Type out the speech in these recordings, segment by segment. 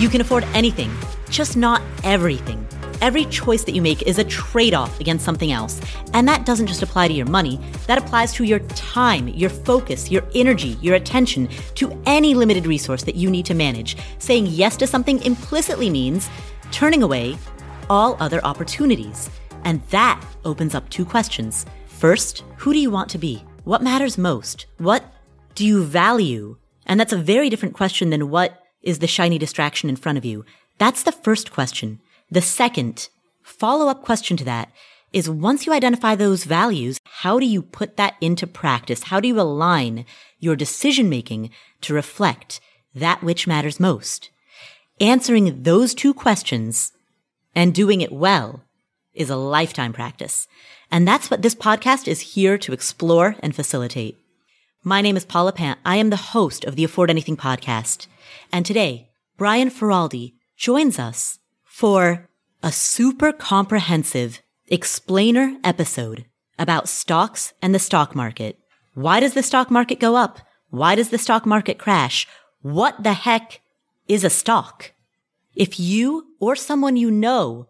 You can afford anything, just not everything. Every choice that you make is a trade off against something else. And that doesn't just apply to your money, that applies to your time, your focus, your energy, your attention, to any limited resource that you need to manage. Saying yes to something implicitly means turning away all other opportunities. And that opens up two questions. First, who do you want to be? What matters most? What do you value? And that's a very different question than what is the shiny distraction in front of you. That's the first question. The second follow up question to that is once you identify those values, how do you put that into practice? How do you align your decision making to reflect that which matters most? Answering those two questions and doing it well is a lifetime practice. And that's what this podcast is here to explore and facilitate. My name is Paula Pant. I am the host of the Afford Anything podcast. And today, Brian Feroldi joins us for a super comprehensive explainer episode about stocks and the stock market. Why does the stock market go up? Why does the stock market crash? What the heck is a stock? If you or someone you know,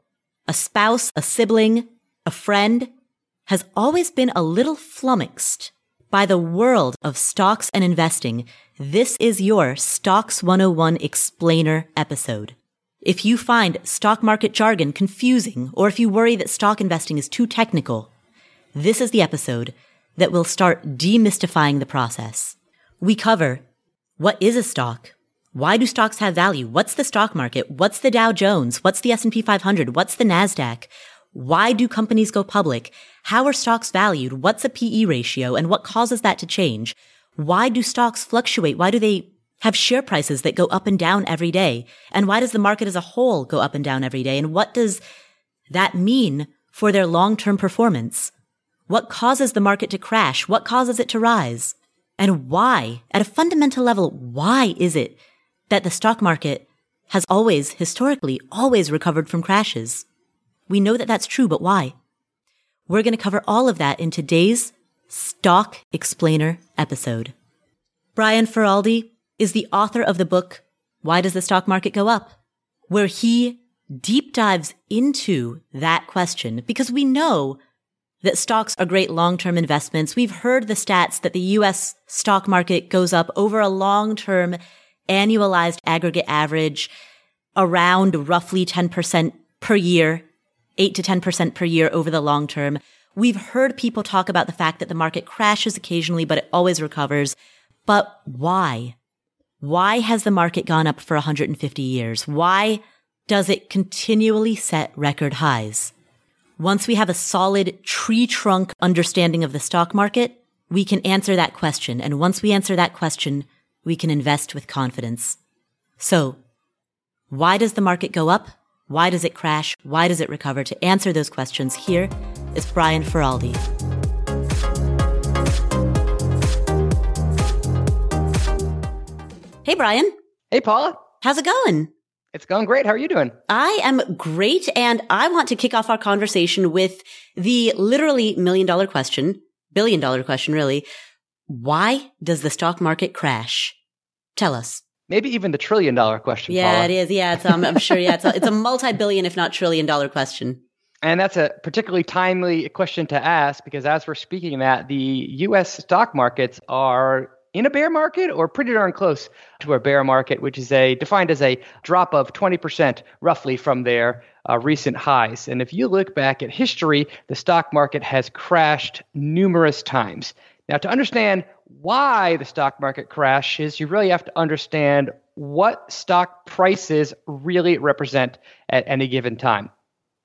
a spouse, a sibling, a friend, has always been a little flummoxed by the world of stocks and investing, this is your Stocks 101 Explainer episode. If you find stock market jargon confusing, or if you worry that stock investing is too technical, this is the episode that will start demystifying the process. We cover what is a stock? Why do stocks have value? What's the stock market? What's the Dow Jones? What's the S&P 500? What's the Nasdaq? Why do companies go public? How are stocks valued? What's a PE ratio and what causes that to change? Why do stocks fluctuate? Why do they have share prices that go up and down every day? And why does the market as a whole go up and down every day? And what does that mean for their long-term performance? What causes the market to crash? What causes it to rise? And why, at a fundamental level, why is it that the stock market has always, historically, always recovered from crashes? We know that that's true, but why? We're going to cover all of that in today's Stock Explainer episode. Brian Feroldi is the author of the book, Why Does the Stock Market Go Up? Where he deep dives into that question because we know that stocks are great long-term investments. We've heard the stats that the US stock market goes up over a long-term annualized aggregate average around roughly 10% per year, 8 to 10% per year over the long term. We've heard people talk about the fact that the market crashes occasionally, but it always recovers. But why? Why has the market gone up for 150 years? Why does it continually set record highs? Once we have a solid tree trunk understanding of the stock market, we can answer that question. And once we answer that question, we can invest with confidence. So, why does the market go up? Why does it crash? Why does it recover? To answer those questions, here is Brian Feroldi. Hey, Brian. Hey, Paula. How's it going? It's going great. How are you doing? I am great. And I want to kick off our conversation with the literally million dollar question, billion dollar question, really. Why does the stock market crash? Tell us. Maybe even the trillion dollar question. Yeah, Paula. it is. Yeah, it's, um, I'm sure. Yeah, it's a, it's a multi billion, if not trillion dollar question. And that's a particularly timely question to ask because as we're speaking that, the US stock markets are in a bear market or pretty darn close to a bear market, which is a defined as a drop of 20% roughly from their uh, recent highs. And if you look back at history, the stock market has crashed numerous times. Now, to understand why the stock market crashes, you really have to understand what stock prices really represent at any given time.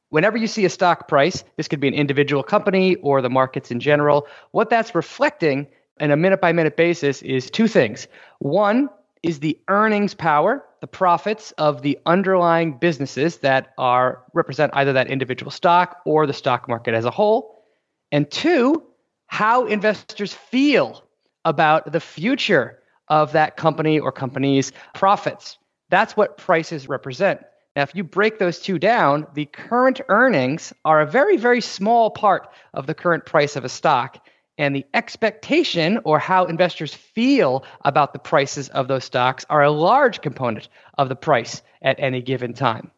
Whenever you see a stock price, this could be an individual company or the markets in general, what that's reflecting in a minute by minute basis is two things. One is the earnings power, the profits of the underlying businesses that are represent either that individual stock or the stock market as a whole. And two, how investors feel about the future of that company or company's profits. That's what prices represent. Now, if you break those two down, the current earnings are a very, very small part of the current price of a stock. and the expectation or how investors feel about the prices of those stocks are a large component of the price at any given time.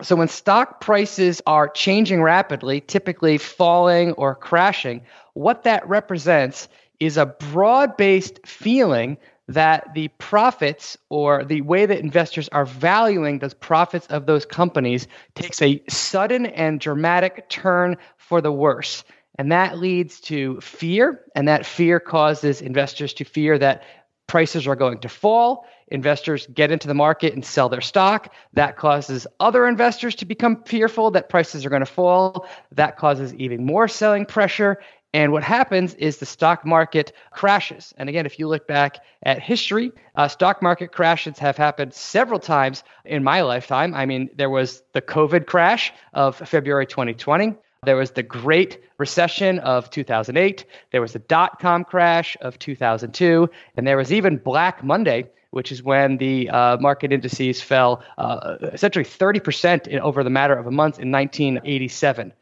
So, when stock prices are changing rapidly, typically falling or crashing, what that represents is a broad based feeling that the profits or the way that investors are valuing those profits of those companies takes a sudden and dramatic turn for the worse. And that leads to fear, and that fear causes investors to fear that prices are going to fall. Investors get into the market and sell their stock. That causes other investors to become fearful that prices are going to fall. That causes even more selling pressure. And what happens is the stock market crashes. And again, if you look back at history, uh, stock market crashes have happened several times in my lifetime. I mean, there was the COVID crash of February 2020. There was the Great Recession of 2008. There was the dot com crash of 2002. And there was even Black Monday, which is when the uh, market indices fell uh, essentially 30% in, over the matter of a month in 1987.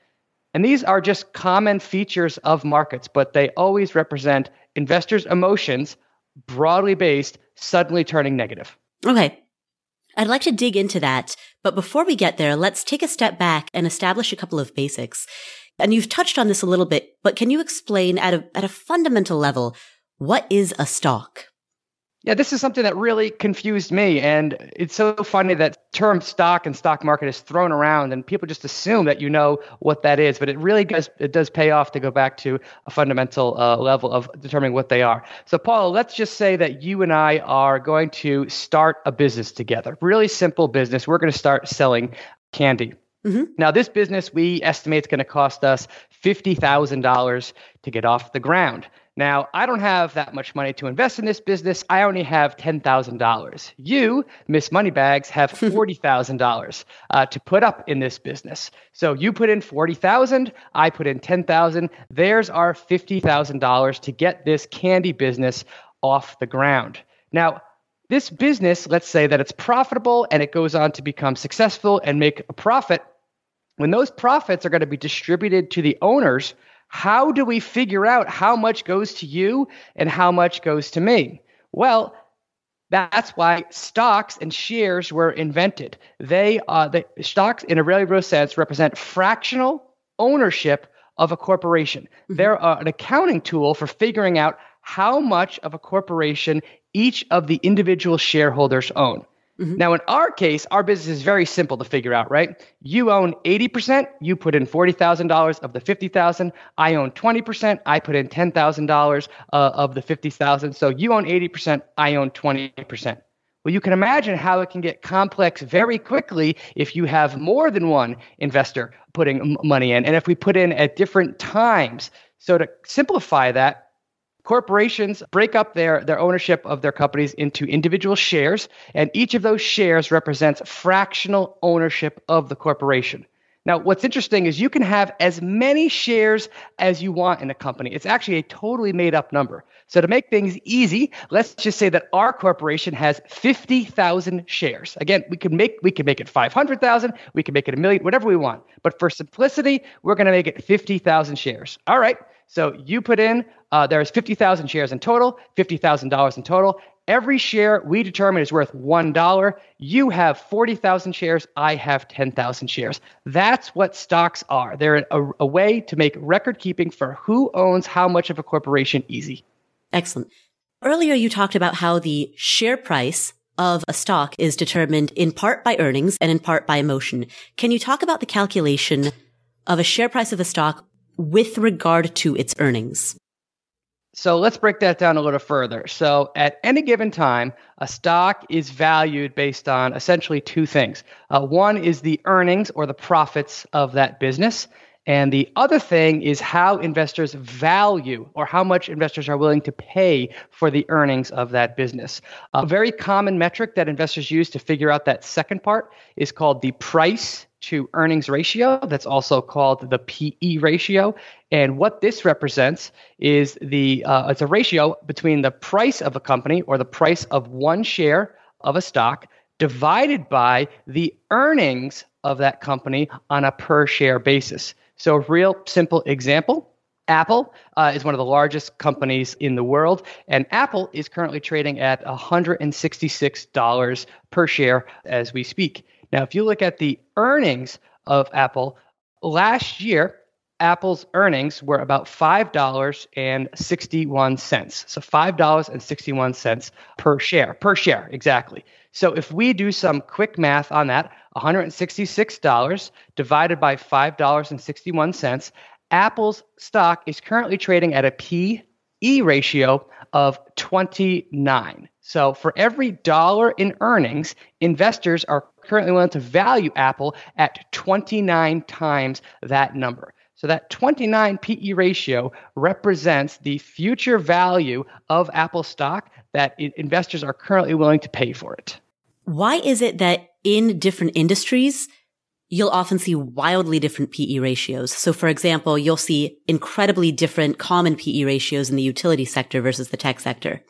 And these are just common features of markets, but they always represent investors' emotions, broadly based, suddenly turning negative. Okay. I'd like to dig into that, but before we get there, let's take a step back and establish a couple of basics. And you've touched on this a little bit, but can you explain at a, at a fundamental level, what is a stock? Yeah, this is something that really confused me. And it's so funny that term stock and stock market is thrown around and people just assume that you know what that is. But it really does it does pay off to go back to a fundamental uh, level of determining what they are. So Paula, let's just say that you and I are going to start a business together. Really simple business. We're going to start selling candy. Mm-hmm. Now, this business we estimate is going to cost us $50,000 to get off the ground. Now, I don't have that much money to invest in this business. I only have $10,000. You, Miss Moneybags, have $40,000 uh, to put up in this business. So you put in 40,000, I put in 10,000. There's our $50,000 to get this candy business off the ground. Now, this business, let's say that it's profitable and it goes on to become successful and make a profit. When those profits are going to be distributed to the owners, how do we figure out how much goes to you and how much goes to me? Well, that's why stocks and shares were invented. They, uh, the stocks, in a really real sense, represent fractional ownership of a corporation. Mm-hmm. They're uh, an accounting tool for figuring out how much of a corporation each of the individual shareholders own. Mm-hmm. Now, in our case, our business is very simple to figure out, right? You own 80%, you put in $40,000 of the 50,000. I own 20%, I put in $10,000 uh, of the 50,000. So you own 80%, I own 20%. Well, you can imagine how it can get complex very quickly if you have more than one investor putting money in, and if we put in at different times. So to simplify that, corporations break up their, their ownership of their companies into individual shares, and each of those shares represents fractional ownership of the corporation. Now, what's interesting is you can have as many shares as you want in a company. It's actually a totally made up number. So, to make things easy, let's just say that our corporation has 50,000 shares. Again, we can make we can make it 500,000, we can make it a million, whatever we want. But for simplicity, we're going to make it 50,000 shares. All right. So you put in, uh, there's 50,000 shares in total, $50,000 in total. Every share we determine is worth $1. You have 40,000 shares. I have 10,000 shares. That's what stocks are. They're a, a way to make record keeping for who owns how much of a corporation easy. Excellent. Earlier, you talked about how the share price of a stock is determined in part by earnings and in part by emotion. Can you talk about the calculation of a share price of a stock with regard to its earnings? So let's break that down a little further. So at any given time, a stock is valued based on essentially two things. Uh, one is the earnings or the profits of that business. And the other thing is how investors value or how much investors are willing to pay for the earnings of that business. A very common metric that investors use to figure out that second part is called the price to earnings ratio. That's also called the PE ratio. And what this represents is the uh, it's a ratio between the price of a company or the price of one share of a stock divided by the earnings of that company on a per share basis. So, a real simple example Apple uh, is one of the largest companies in the world, and Apple is currently trading at $166 per share as we speak. Now, if you look at the earnings of Apple last year, Apple's earnings were about $5.61. So $5.61 per share, per share, exactly. So if we do some quick math on that, $166 divided by $5.61, Apple's stock is currently trading at a PE ratio of 29. So for every dollar in earnings, investors are currently willing to value Apple at 29 times that number. So that 29 PE ratio represents the future value of Apple stock that investors are currently willing to pay for it. Why is it that in different industries, you'll often see wildly different PE ratios. So for example, you'll see incredibly different common PE ratios in the utility sector versus the tech sector.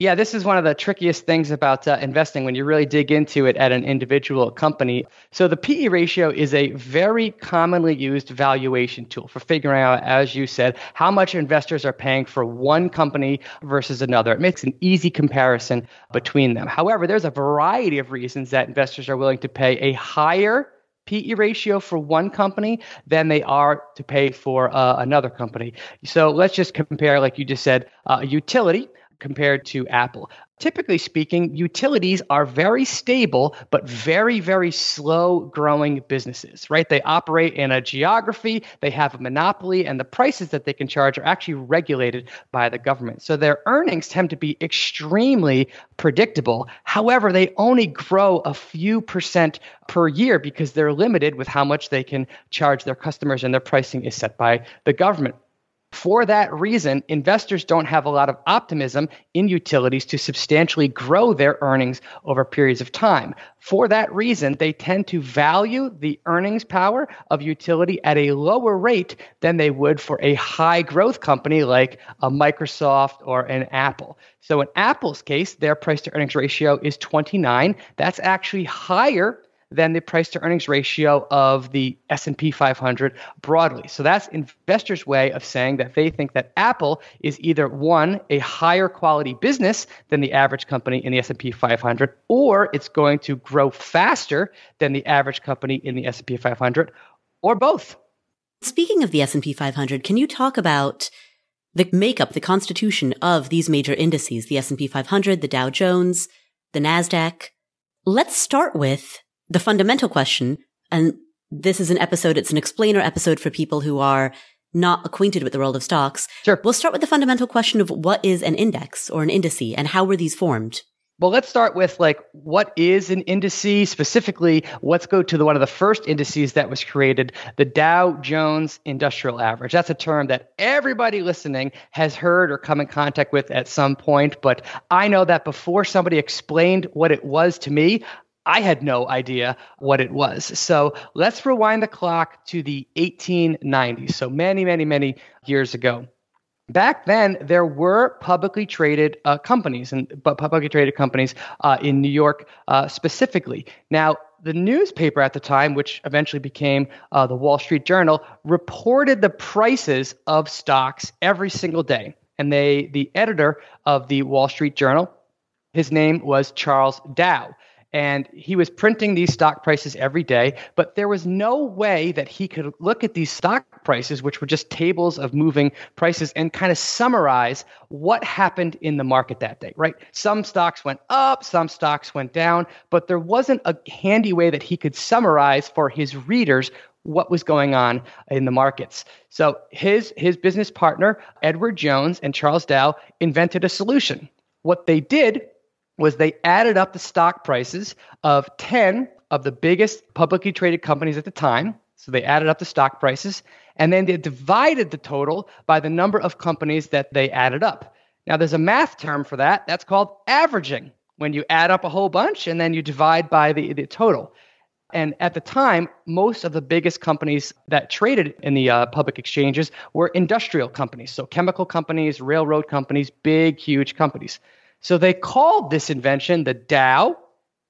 Yeah, this is one of the trickiest things about uh, investing when you really dig into it at an individual company. So, the PE ratio is a very commonly used valuation tool for figuring out, as you said, how much investors are paying for one company versus another. It makes an easy comparison between them. However, there's a variety of reasons that investors are willing to pay a higher PE ratio for one company than they are to pay for uh, another company. So let's just compare, like you just said, uh, utility compared to Apple. Typically speaking, utilities are very stable, but very, very slow growing businesses, right? They operate in a geography, they have a monopoly, and the prices that they can charge are actually regulated by the government. So their earnings tend to be extremely predictable. However, they only grow a few percent per year because they're limited with how much they can charge their customers, and their pricing is set by the government. For that reason, investors don't have a lot of optimism in utilities to substantially grow their earnings over periods of time. For that reason, they tend to value the earnings power of utility at a lower rate than they would for a high growth company like a Microsoft or an Apple. So in Apple's case, their price to earnings ratio is 29. That's actually higher than the price to earnings ratio of the S&P 500 broadly. So that's investors' way of saying that they think that Apple is either one a higher quality business than the average company in the S&P 500 or it's going to grow faster than the average company in the S&P 500 or both. Speaking of the S&P 500, can you talk about the makeup, the constitution of these major indices, the S&P 500, the Dow Jones, the Nasdaq? Let's start with the fundamental question, and this is an episode, it's an explainer episode for people who are not acquainted with the world of stocks. Sure. We'll start with the fundamental question of what is an index or an indice and how were these formed? Well, let's start with like what is an indice specifically. Let's go to the, one of the first indices that was created, the Dow Jones Industrial Average. That's a term that everybody listening has heard or come in contact with at some point. But I know that before somebody explained what it was to me, I had no idea what it was. So let's rewind the clock to the 1890s. So many, many, many years ago. Back then, there were publicly traded uh, companies, and but publicly traded companies uh, in New York uh, specifically. Now, the newspaper at the time, which eventually became uh, the Wall Street Journal, reported the prices of stocks every single day. And they, the editor of the Wall Street Journal, his name was Charles Dow and he was printing these stock prices every day but there was no way that he could look at these stock prices which were just tables of moving prices and kind of summarize what happened in the market that day right some stocks went up some stocks went down but there wasn't a handy way that he could summarize for his readers what was going on in the markets. So his his business partner Edward Jones and Charles Dow invented a solution. What they did was they added up the stock prices of 10 of the biggest publicly traded companies at the time. So they added up the stock prices and then they divided the total by the number of companies that they added up. Now, there's a math term for that. That's called averaging, when you add up a whole bunch and then you divide by the, the total. And at the time, most of the biggest companies that traded in the uh, public exchanges were industrial companies. So, chemical companies, railroad companies, big, huge companies. So they called this invention the Dow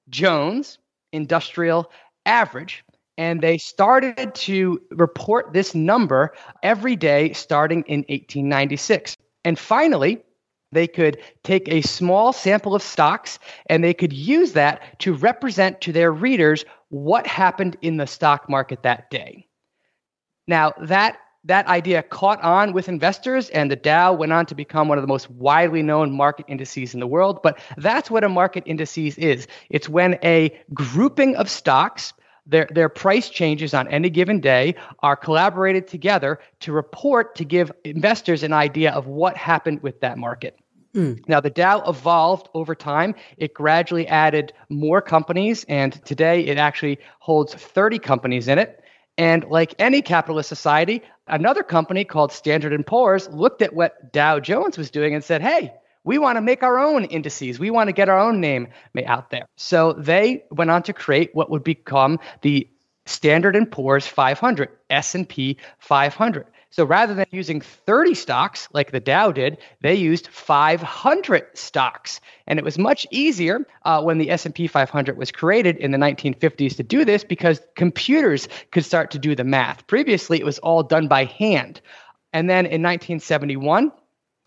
Jones Industrial Average. And they started to report this number every day starting in 1896. And finally, they could take a small sample of stocks and they could use that to represent to their readers what happened in the stock market that day. Now, that that idea caught on with investors, and the Dow went on to become one of the most widely known market indices in the world. But that's what a market indices is it's when a grouping of stocks their, their price changes on any given day are collaborated together to report to give investors an idea of what happened with that market. Mm. Now, the Dow evolved over time. It gradually added more companies, and today it actually holds 30 companies in it. And like any capitalist society, another company called Standard & Poor's looked at what Dow Jones was doing and said, hey, we want to make our own indices. We want to get our own name out there. So they went on to create what would become the Standard & Poor's 500, S&P 500. So rather than using 30 stocks like the Dow did, they used 500 stocks. And it was much easier uh, when the S&P 500 was created in the 1950s to do this because computers could start to do the math. Previously, it was all done by hand. And then in 1971,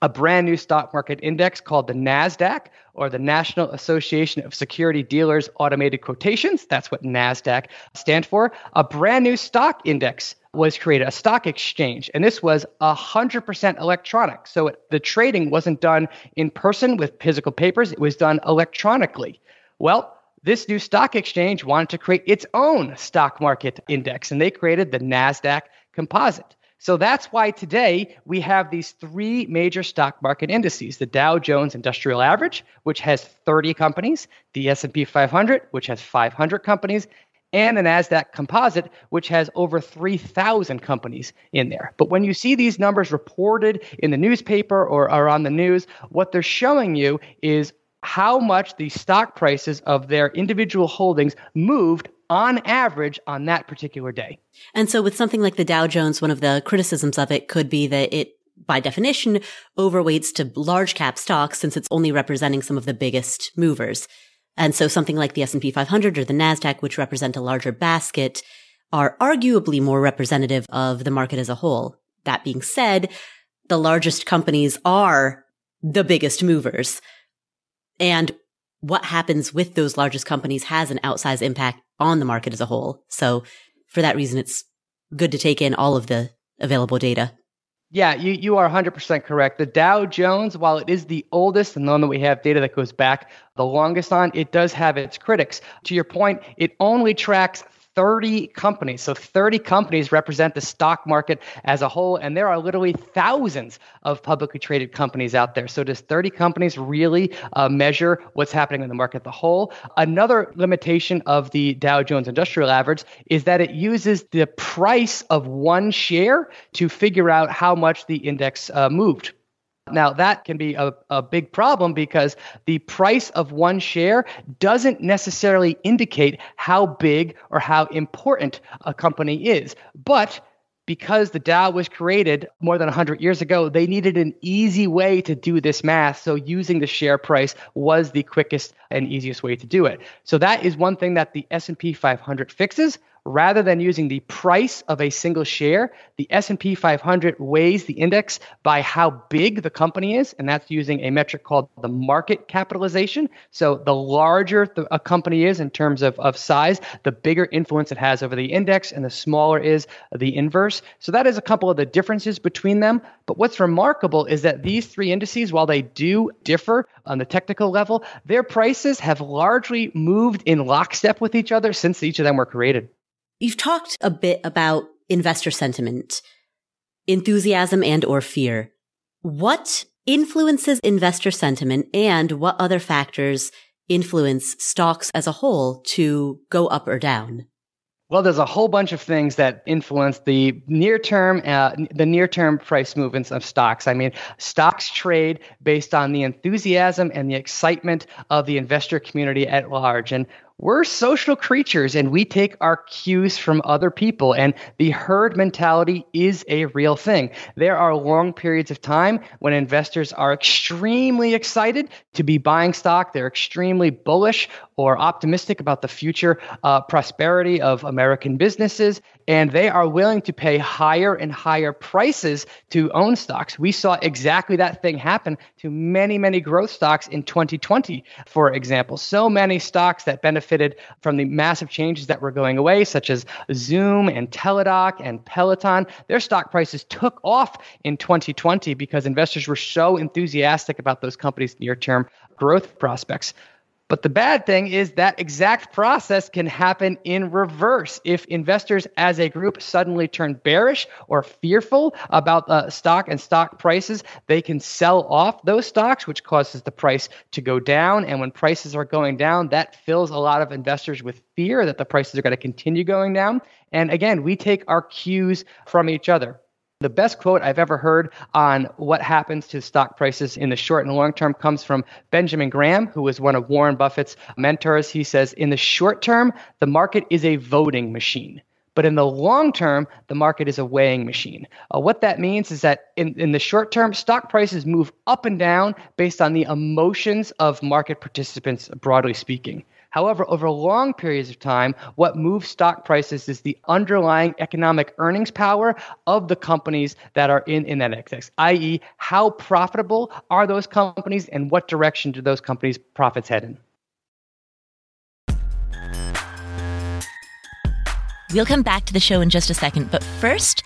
a brand new stock market index called the NASDAQ, or the National Association of Security Dealers Automated Quotations. That's what NASDAQ stands for. A brand new stock index was created, a stock exchange, and this was 100% electronic. So it, the trading wasn't done in person with physical papers, it was done electronically. Well, this new stock exchange wanted to create its own stock market index, and they created the NASDAQ Composite. So that's why today we have these three major stock market indices: the Dow Jones Industrial Average, which has 30 companies, the S&P 500, which has 500 companies, and the Nasdaq Composite, which has over 3,000 companies in there. But when you see these numbers reported in the newspaper or, are on the news, what they're showing you is how much the stock prices of their individual holdings moved on average on that particular day. And so with something like the Dow Jones, one of the criticisms of it could be that it by definition overweights to large cap stocks since it's only representing some of the biggest movers. And so something like the S&P 500 or the Nasdaq, which represent a larger basket, are arguably more representative of the market as a whole. That being said, the largest companies are the biggest movers. And what happens with those largest companies has an outsized impact on the market as a whole. So for that reason, it's good to take in all of the available data. Yeah, you, you are 100% correct. The Dow Jones, while it is the oldest and the one that we have data that goes back the longest on, it does have its critics. To your point, it only tracks 30 companies. So 30 companies represent the stock market as a whole, and there are literally thousands of publicly traded companies out there. So does 30 companies really uh, measure what's happening in the market a whole? Another limitation of the Dow Jones Industrial Average is that it uses the price of one share to figure out how much the index uh, moved. Now, that can be a, a big problem because the price of one share doesn't necessarily indicate how big or how important a company is. But because the Dow was created more than 100 years ago, they needed an easy way to do this math. So using the share price was the quickest and easiest way to do it. So that is one thing that the S&P 500 fixes rather than using the price of a single share the s&p 500 weighs the index by how big the company is and that's using a metric called the market capitalization. So the larger a company is in terms of, of size the bigger influence it has over the index and the smaller is the inverse. So that is a couple of the differences between them. But what's remarkable is that these three indices while they do differ on the technical level their prices have largely moved in lockstep with each other since each of them were created You've talked a bit about investor sentiment, enthusiasm and or fear. What influences investor sentiment and what other factors influence stocks as a whole to go up or down? Well, there's a whole bunch of things that influence the near term, uh, the near term price movements of stocks. I mean, stocks trade based on the enthusiasm and the excitement of the investor community at large. And we're social creatures and we take our cues from other people. And the herd mentality is a real thing. There are long periods of time when investors are extremely excited to be buying stock. They're extremely bullish or optimistic about the future uh, prosperity of american businesses and they are willing to pay higher and higher prices to own stocks. We saw exactly that thing happen to many, many growth stocks in 2020, for example. So many stocks that benefited from the massive changes that were going away, such as Zoom and Teladoc and Peloton, their stock prices took off in 2020 because investors were so enthusiastic about those companies' near term growth prospects. But the bad thing is that exact process can happen in reverse. If investors as a group suddenly turn bearish or fearful about uh, stock and stock prices, they can sell off those stocks, which causes the price to go down. And when prices are going down, that fills a lot of investors with fear that the prices are going to continue going down. And again, we take our cues from each other. The best quote I've ever heard on what happens to stock prices in the short and long term comes from Benjamin Graham, who was one of Warren Buffett's mentors. He says, In the short term, the market is a voting machine. But in the long term, the market is a weighing machine. Uh, what that means is that in, in the short term, stock prices move up and down based on the emotions of market participants, broadly speaking. However, over long periods of time, what moves stock prices is the underlying economic earnings power of the companies that are in, in that index, i.e., how profitable are those companies and what direction do those companies' profits head in? We'll come back to the show in just a second, but first,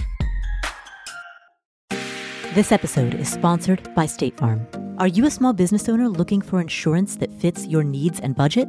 this episode is sponsored by State Farm. Are you a small business owner looking for insurance that fits your needs and budget?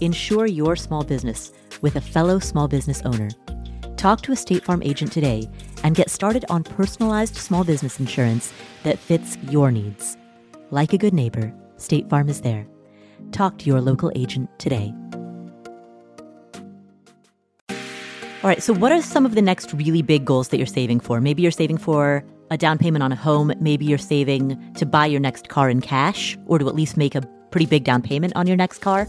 Insure your small business with a fellow small business owner. Talk to a State Farm agent today and get started on personalized small business insurance that fits your needs. Like a good neighbor, State Farm is there. Talk to your local agent today. All right, so what are some of the next really big goals that you're saving for? Maybe you're saving for a down payment on a home. Maybe you're saving to buy your next car in cash or to at least make a pretty big down payment on your next car.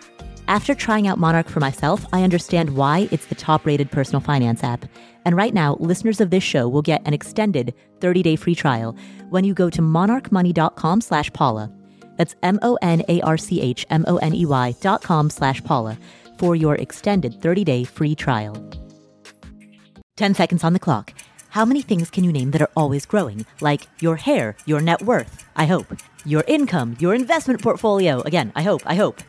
After trying out Monarch for myself, I understand why it's the top rated personal finance app. And right now, listeners of this show will get an extended 30 day free trial when you go to monarchmoney.com slash Paula. That's M O N A R C H M O N E Y dot com slash Paula for your extended 30 day free trial. 10 seconds on the clock. How many things can you name that are always growing? Like your hair, your net worth, I hope, your income, your investment portfolio. Again, I hope, I hope.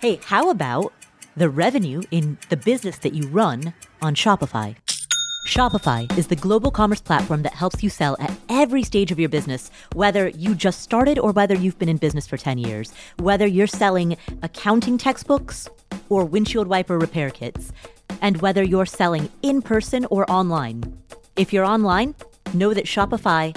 Hey, how about the revenue in the business that you run on Shopify? Shopify is the global commerce platform that helps you sell at every stage of your business, whether you just started or whether you've been in business for 10 years, whether you're selling accounting textbooks or windshield wiper repair kits, and whether you're selling in person or online. If you're online, know that Shopify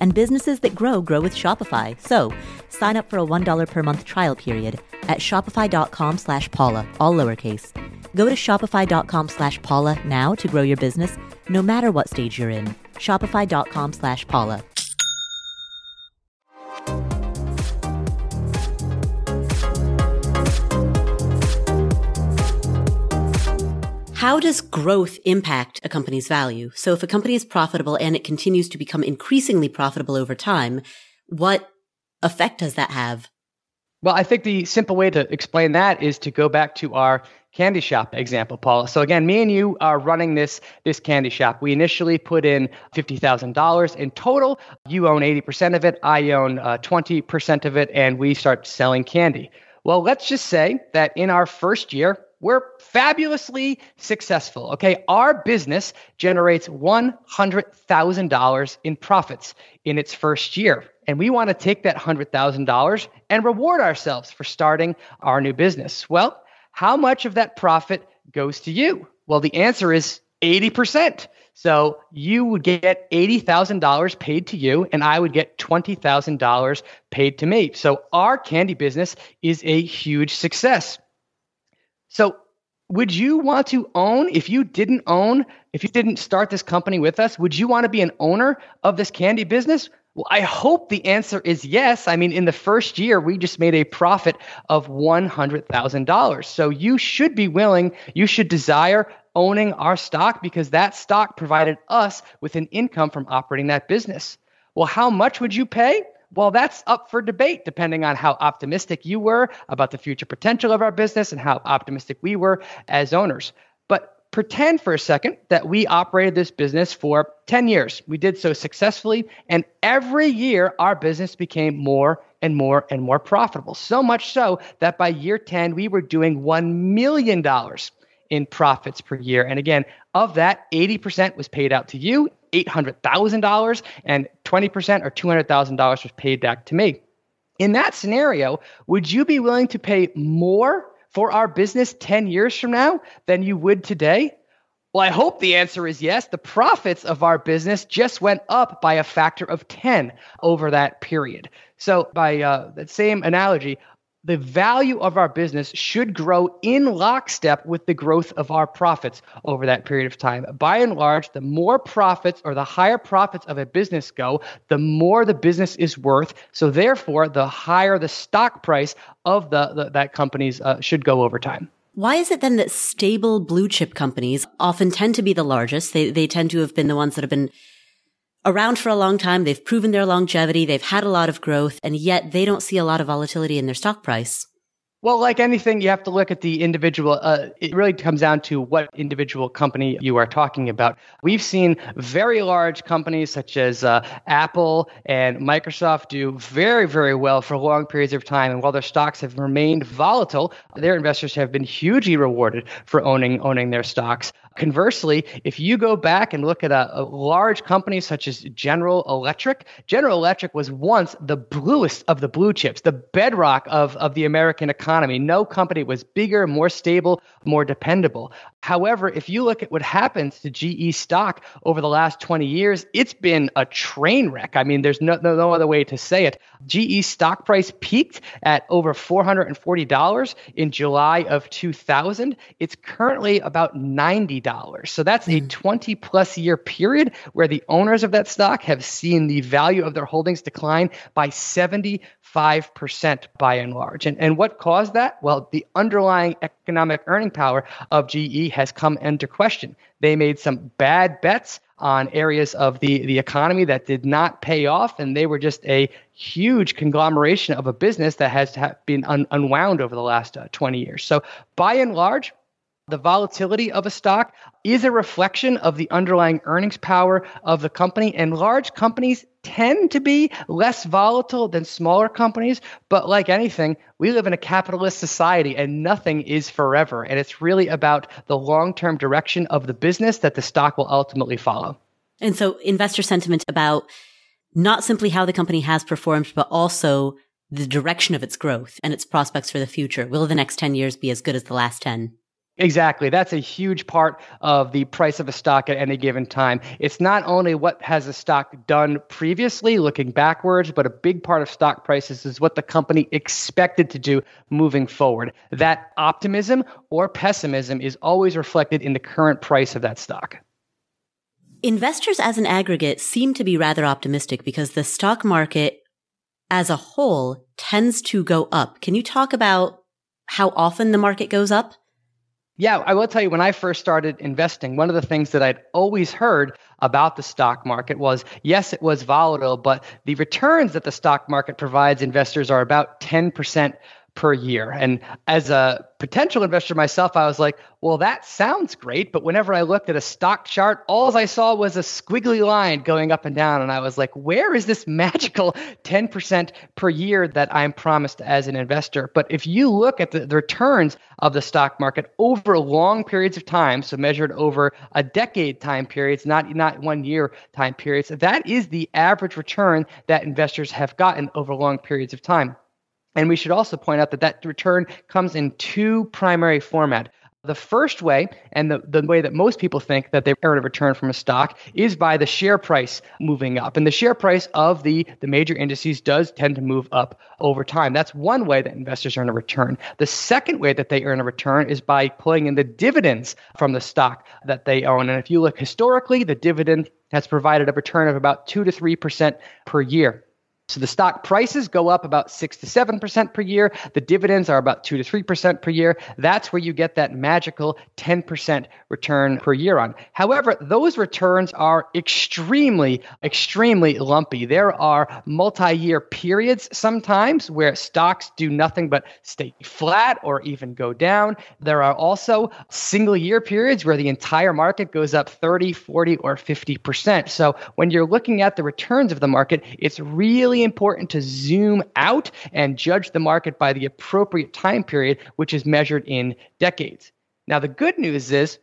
and businesses that grow grow with Shopify. So sign up for a $1 per month trial period at shopify.com slash Paula, all lowercase. Go to shopify.com slash Paula now to grow your business, no matter what stage you're in. Shopify.com slash Paula. How does growth impact a company's value? So if a company is profitable and it continues to become increasingly profitable over time, what effect does that have? Well, I think the simple way to explain that is to go back to our candy shop example, Paula. So again, me and you are running this this candy shop. We initially put in fifty thousand dollars in total. You own eighty percent of it. I own uh, twenty percent of it, and we start selling candy. Well, let's just say that in our first year, we're fabulously successful. Okay. Our business generates $100,000 in profits in its first year. And we want to take that $100,000 and reward ourselves for starting our new business. Well, how much of that profit goes to you? Well, the answer is 80%. So you would get $80,000 paid to you, and I would get $20,000 paid to me. So our candy business is a huge success. So, would you want to own, if you didn't own, if you didn't start this company with us, would you want to be an owner of this candy business? Well, I hope the answer is yes. I mean, in the first year, we just made a profit of $100,000. So you should be willing, you should desire owning our stock because that stock provided us with an income from operating that business. Well, how much would you pay? Well, that's up for debate depending on how optimistic you were about the future potential of our business and how optimistic we were as owners. But pretend for a second that we operated this business for 10 years. We did so successfully, and every year our business became more and more and more profitable. So much so that by year 10, we were doing $1 million in profits per year. And again, of that, 80% was paid out to you, $800,000, and 20% or $200,000 was paid back to me. In that scenario, would you be willing to pay more for our business 10 years from now than you would today? Well, I hope the answer is yes. The profits of our business just went up by a factor of 10 over that period. So, by uh, that same analogy, the value of our business should grow in lockstep with the growth of our profits over that period of time. By and large, the more profits or the higher profits of a business go, the more the business is worth. So, therefore, the higher the stock price of the, the that companies uh, should go over time. Why is it then that stable blue chip companies often tend to be the largest? They, they tend to have been the ones that have been around for a long time. They've proven their longevity. They've had a lot of growth and yet they don't see a lot of volatility in their stock price. Well, like anything, you have to look at the individual. Uh, it really comes down to what individual company you are talking about. We've seen very large companies such as uh, Apple and Microsoft do very, very well for long periods of time. And while their stocks have remained volatile, their investors have been hugely rewarded for owning owning their stocks. Conversely, if you go back and look at a, a, large company such as General Electric, General Electric was once the bluest of the blue chips, the bedrock of, of the American economy. No company was bigger, more stable, more dependable. However, if you look at what happens to GE stock over the last 20 years, it's been a train wreck. I mean, there's no, no, no other way to say it. GE stock price peaked at over $440 in July of 2000. It's currently about 90 dollars. So that's a hmm. 20 plus year period where the owners of that stock have seen the value of their holdings decline by 75% by and large. And, and what caused caused that? Well, the underlying economic earning power of GE has come into question. They made some bad bets on areas of the, the economy that did not pay off, and they were just a huge conglomeration of a business that has been un- unwound over the last uh, 20 years. So, by and large, the volatility of a stock is a reflection of the underlying earnings power of the company, and large companies tend to be less volatile than smaller companies. But like anything, we live in a capitalist society and nothing is forever. And it's really about the long term direction of the business that the stock will ultimately follow. And so, investor sentiment about not simply how the company has performed, but also the direction of its growth and its prospects for the future. Will the next 10 years be as good as the last 10? Exactly. That's a huge part of the price of a stock at any given time. It's not only what has a stock done previously, looking backwards, but a big part of stock prices is what the company expected to do moving forward. That optimism or pessimism is always reflected in the current price of that stock. Investors as an aggregate seem to be rather optimistic because the stock market as a whole tends to go up. Can you talk about how often the market goes up? Yeah, I will tell you, when I first started investing, one of the things that I'd always heard about the stock market was yes, it was volatile, but the returns that the stock market provides investors are about 10% per year. And as a potential investor myself, I was like, well, that sounds great. But whenever I looked at a stock chart, all I saw was a squiggly line going up and down. And I was like, where is this magical 10% per year that I'm promised as an investor? But if you look at the, the returns of the stock market over long periods of time, so measured over a decade time periods, not, not one year time periods, that is the average return that investors have gotten over long periods of time. And we should also point out that that return comes in two primary format. The first way, and the, the way that most people think that they earn a return from a stock, is by the share price moving up. And the share price of the, the major indices does tend to move up over time. That's one way that investors earn a return. The second way that they earn a return is by pulling in the dividends from the stock that they own. And if you look historically, the dividend has provided a return of about 2 to 3% per year. So the stock prices go up about 6 to 7% per year. The dividends are about 2 to 3% per year. That's where you get that magical 10% return per year on. However, those returns are extremely, extremely lumpy. There are multi year periods sometimes where stocks do nothing but stay flat or even go down. There are also single year periods where the entire market goes up 30, 40, or 50%. So when you're looking at the returns of the market, it's really really important to zoom out and judge the market by the appropriate time period, which is measured in decades. Now, the good news is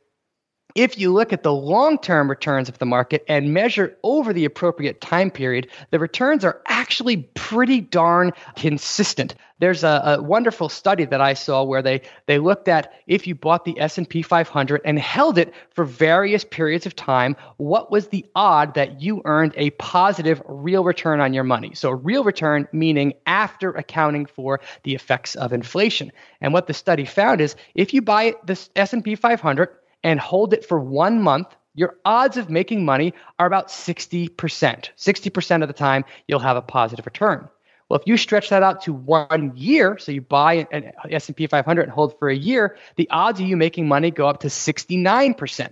if you look at the long term returns of the market and measure over the appropriate time period, the returns are actually pretty darn consistent. There's a, a, wonderful study that I saw where they, they looked at if you bought the S&P 500 and held it for various periods of time, what was the odd that you earned a positive real return on your money? So real return meaning after accounting for the effects of inflation. And what the study found is if you buy the S&P 500 and hold it for one month, your odds of making money are about 60%. 60% of the time, you'll have a positive return. Well, if you stretch that out to one year, so you buy an S&P 500 and hold for a year, the odds of you making money go up to 69%.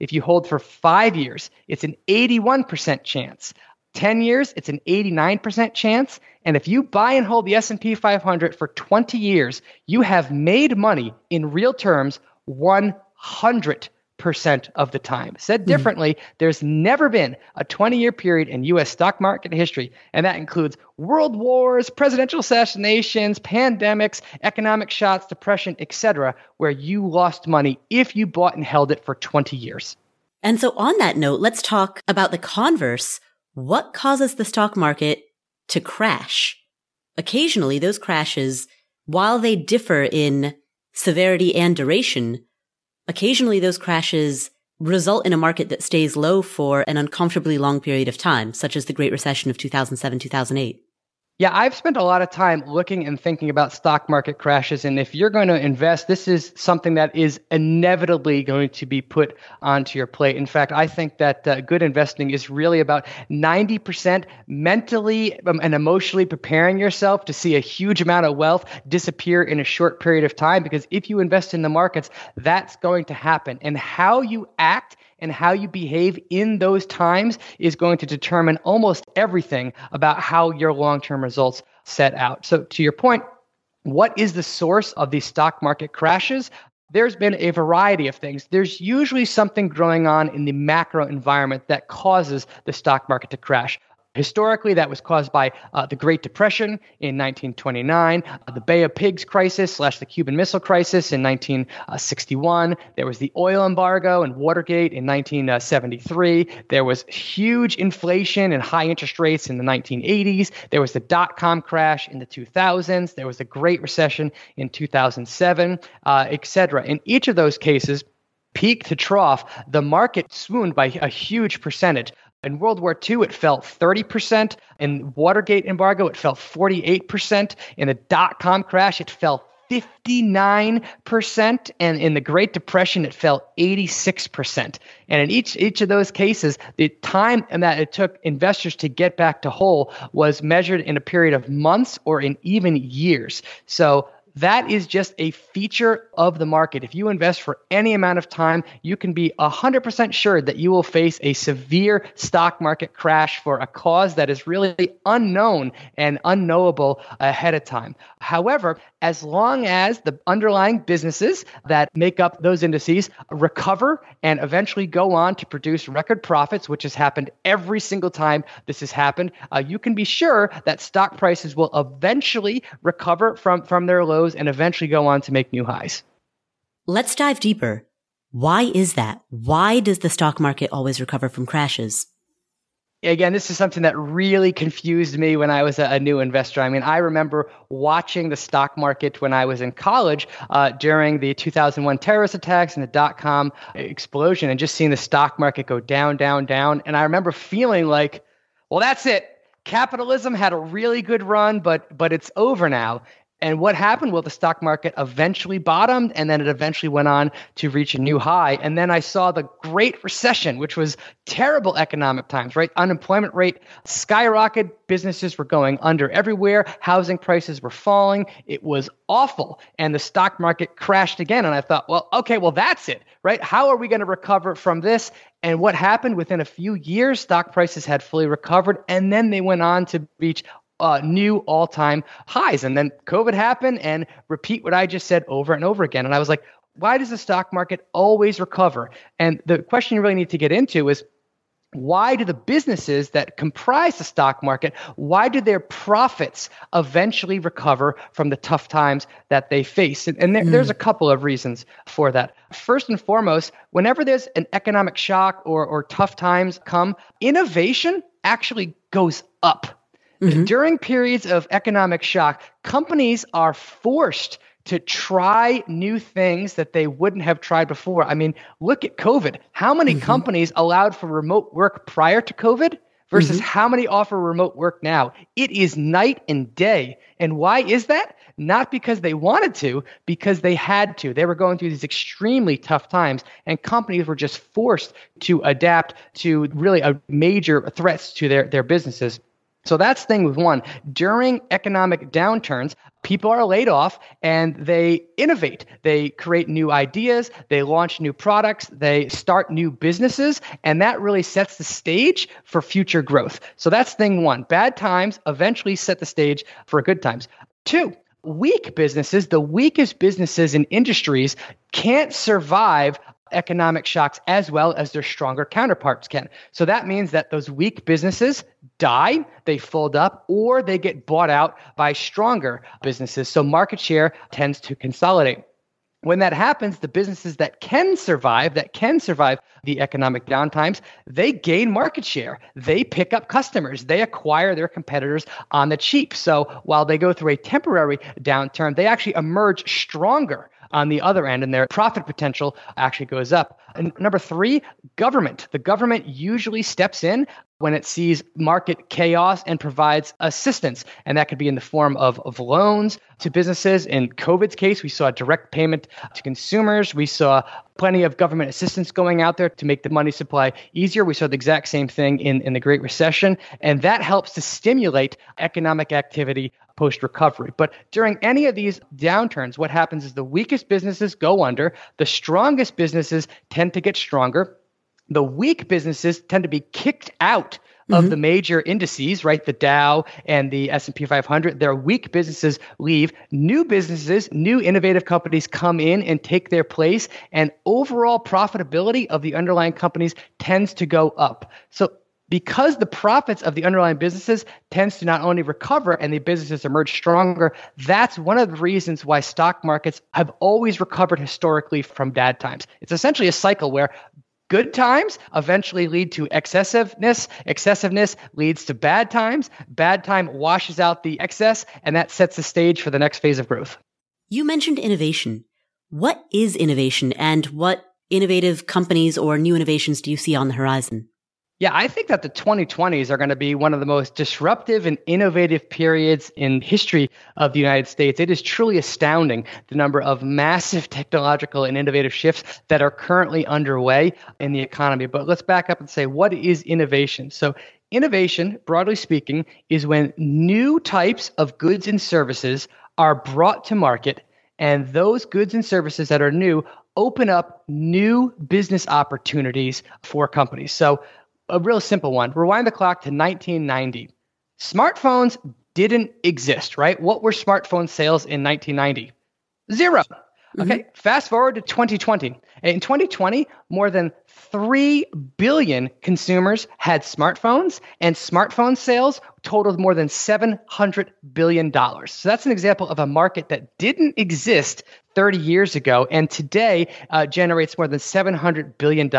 If you hold for five years, it's an 81% chance. 10 years, it's an 89% chance. And if you buy and hold the S&P 500 for 20 years, you have made money in real terms 1 100% of the time. Said hmm. differently, mm-hmm. there's never been a 20 year period in US stock market history, and that includes world wars, presidential assassinations, pandemics, economic shocks, depression, etc., where you lost money if you bought and held it for 20 years. And so, on that note, let's talk about the converse. What causes the stock market to crash? Occasionally, those crashes, while they differ in severity and duration, Occasionally those crashes result in a market that stays low for an uncomfortably long period of time, such as the Great Recession of 2007, 2008. Yeah, I've spent a lot of time looking and thinking about stock market crashes. And if you're going to invest, this is something that is inevitably going to be put onto your plate. In fact, I think that uh, good investing is really about 90% mentally um, and emotionally preparing yourself to see a huge amount of wealth disappear in a short period of time. Because if you invest in the markets, that's going to happen. And how you act and how you behave in those times is going to determine almost everything about how your long term results set out. So, to your point, what is the source of these stock market crashes? There's been a variety of things. There's usually something going on in the macro environment that causes the stock market to crash. Historically, that was caused by uh, the Great Depression in 1929, uh, the Bay of Pigs crisis slash the Cuban Missile Crisis in 1961. There was the oil embargo and Watergate in 1973. There was huge inflation and high interest rates in the 1980s. There was the dot com crash in the 2000s. There was the Great Recession in 2007, uh, etc. In each of those cases, peak to trough, the market swooned by a huge percentage. In World War II, it fell 30%. In Watergate embargo, it fell 48%. In the dot com crash, it fell 59%. And in the Great Depression, it fell 86%. And in each, each of those cases, the time that it took investors to get back to whole was measured in a period of months or in even years. So that is just a feature of the market. If you invest for any amount of time, you can be 100% sure that you will face a severe stock market crash for a cause that is really unknown and unknowable ahead of time. However, as long as the underlying businesses that make up those indices recover and eventually go on to produce record profits, which has happened every single time this has happened, uh, you can be sure that stock prices will eventually recover from, from their lows and eventually go on to make new highs. Let's dive deeper. Why is that? Why does the stock market always recover from crashes? Again, this is something that really confused me when I was a, new investor. I mean, I remember watching the stock market when I was in college uh, during the 2001 terrorist attacks and the dot com explosion and just seeing the stock market go down, down, down. And I remember feeling like, well, that's it. Capitalism had a really good run, but but it's over now. And what happened? Well, the stock market eventually bottomed and then it eventually went on to reach a new high. And then I saw the Great Recession, which was terrible economic times, right? Unemployment rate skyrocketed, businesses were going under everywhere, housing prices were falling. It was awful. And the stock market crashed again. And I thought, well, okay, well, that's it, right? How are we going to recover from this? And what happened within a few years, stock prices had fully recovered, and then they went on to reach uh, new all time highs. And then COVID happened and repeat what I just said over and over again. And I was like, why does the stock market always recover? And the question you really need to get into is why do the businesses that comprise the stock market why do their profits eventually recover from the tough times that they face and, and there, mm. there's a couple of reasons for that first and foremost whenever there's an economic shock or, or tough times come innovation actually goes up Mm-hmm. During periods of economic shock, companies are forced to try new things that they wouldn't have tried before. I mean, look at COVID. How many mm-hmm. companies allowed for remote work prior to COVID versus mm-hmm. how many offer remote work now? It is night and day. And why is that? Not because they wanted to, because they had to. They were going through these extremely tough times, and companies were just forced to adapt to really a major threats to their, their businesses. So that's thing with one. During economic downturns, people are laid off and they innovate. They create new ideas, they launch new products, they start new businesses, and that really sets the stage for future growth. So that's thing one. Bad times eventually set the stage for good times. Two, weak businesses, the weakest businesses in industries can't survive economic shocks as well as their stronger counterparts can. So that means that those weak businesses die, they fold up, or they get bought out by stronger businesses. So market share tends to consolidate. When that happens, the businesses that can survive, that can survive the economic downtimes, they gain market share. They pick up customers. They acquire their competitors on the cheap. So while they go through a temporary downturn, they actually emerge stronger on the other end, and their profit potential actually goes up. And number three, government. The government usually steps in when it sees market chaos and provides assistance. And that could be in the form of, of loans to businesses. In COVID's case, we saw direct payment to consumers. We saw plenty of government assistance going out there to make the money supply easier. We saw the exact same thing in, in the Great Recession. And that helps to stimulate economic activity post recovery. But during any of these downturns, what happens is the weakest businesses go under, the strongest businesses tend to get stronger. The weak businesses tend to be kicked out of mm-hmm. the major indices, right? The Dow and the S&P 500, their weak businesses leave. New businesses, new innovative companies come in and take their place, and overall profitability of the underlying companies tends to go up. So because the profits of the underlying businesses tends to not only recover and the businesses emerge stronger that's one of the reasons why stock markets have always recovered historically from bad times. It's essentially a cycle where good times eventually lead to excessiveness excessiveness leads to bad times bad time washes out the excess and that sets the stage for the next phase of growth. You mentioned innovation. What is innovation and what innovative companies or new innovations do you see on the horizon yeah, I think that the 2020s are going to be one of the most disruptive and innovative periods in history of the United States. It is truly astounding the number of massive technological and innovative shifts that are currently underway in the economy. But let's back up and say what is innovation? So, innovation, broadly speaking, is when new types of goods and services are brought to market and those goods and services that are new open up new business opportunities for companies. So a real simple one. Rewind the clock to 1990. Smartphones didn't exist, right? What were smartphone sales in 1990? 0 Okay, mm-hmm. fast forward to 2020. In 2020, more than 3 billion consumers had smartphones, and smartphone sales totaled more than $700 billion. So that's an example of a market that didn't exist 30 years ago and today uh, generates more than $700 billion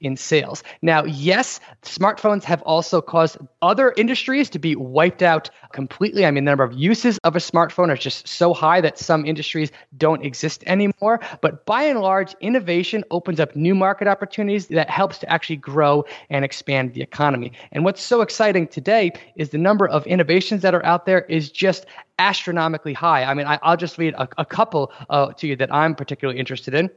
in sales. Now, yes, smartphones have also caused other industries to be wiped out completely. I mean, the number of uses of a smartphone are just so high that some industries don't exist anymore. But by and large, innovation opens up new market opportunities that helps to actually grow and expand the economy. And what's so exciting today is the number of innovations that are out there is just astronomically high. I mean, I, will just read a, a couple uh, to you that I'm particularly interested in.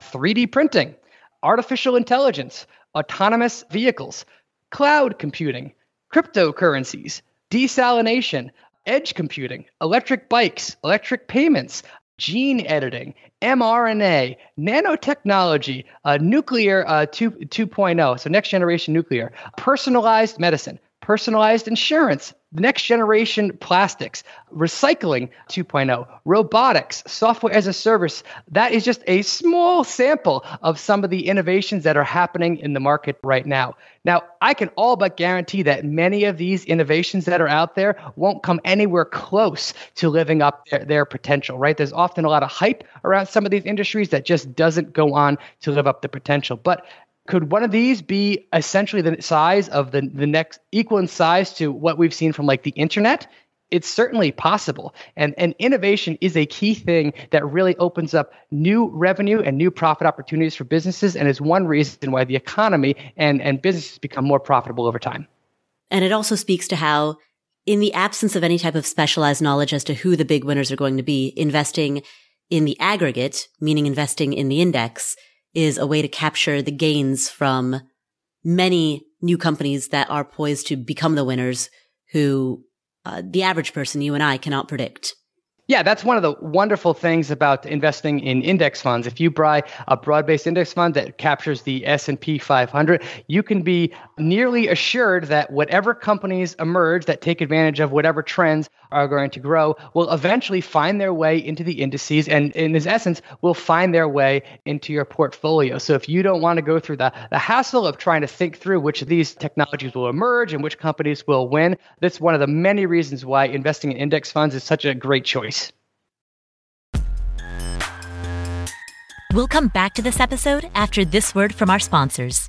3D printing, artificial intelligence, autonomous vehicles, cloud computing, cryptocurrencies, desalination, edge computing, electric bikes, electric payments, gene editing, mRNA, nanotechnology, uh, nuclear uh, 2, 2.0, so next generation nuclear, personalized medicine, personalized insurance, next generation plastics, recycling 2.0, robotics, software as a service. That is just a small sample of some of the innovations that are happening in the market right now. Now, I can all but guarantee that many of these innovations that are out there won't come anywhere close to living up their, their potential, right? There's often a lot of hype around some of these industries that just doesn't go on to live up the potential. But could one of these be essentially the size of the, the next equal in size to what we've seen from like the internet? It's certainly possible. And, and innovation is a key thing that really opens up new revenue and new profit opportunities for businesses and is one reason why the economy and, and businesses become more profitable over time. And it also speaks to how in the absence of any type of specialized knowledge as to who the big winners are going to be investing in the aggregate meaning investing in the index is a way to capture the gains from many new companies that are poised to become the winners who uh, the average person, you and I, cannot predict. Yeah, that's one of the wonderful things about investing in index funds. If you buy a broad-based index fund that captures the S&P 500, you can be nearly assured that whatever companies emerge that take advantage of whatever trends are going to grow will eventually find their way into the indices and in this essence will find their way into your portfolio. So if you don't want to go through the, the hassle of trying to think through which of these technologies will emerge and which companies will win, that's one of the many reasons why investing in index funds is such a great choice. We'll come back to this episode after this word from our sponsors.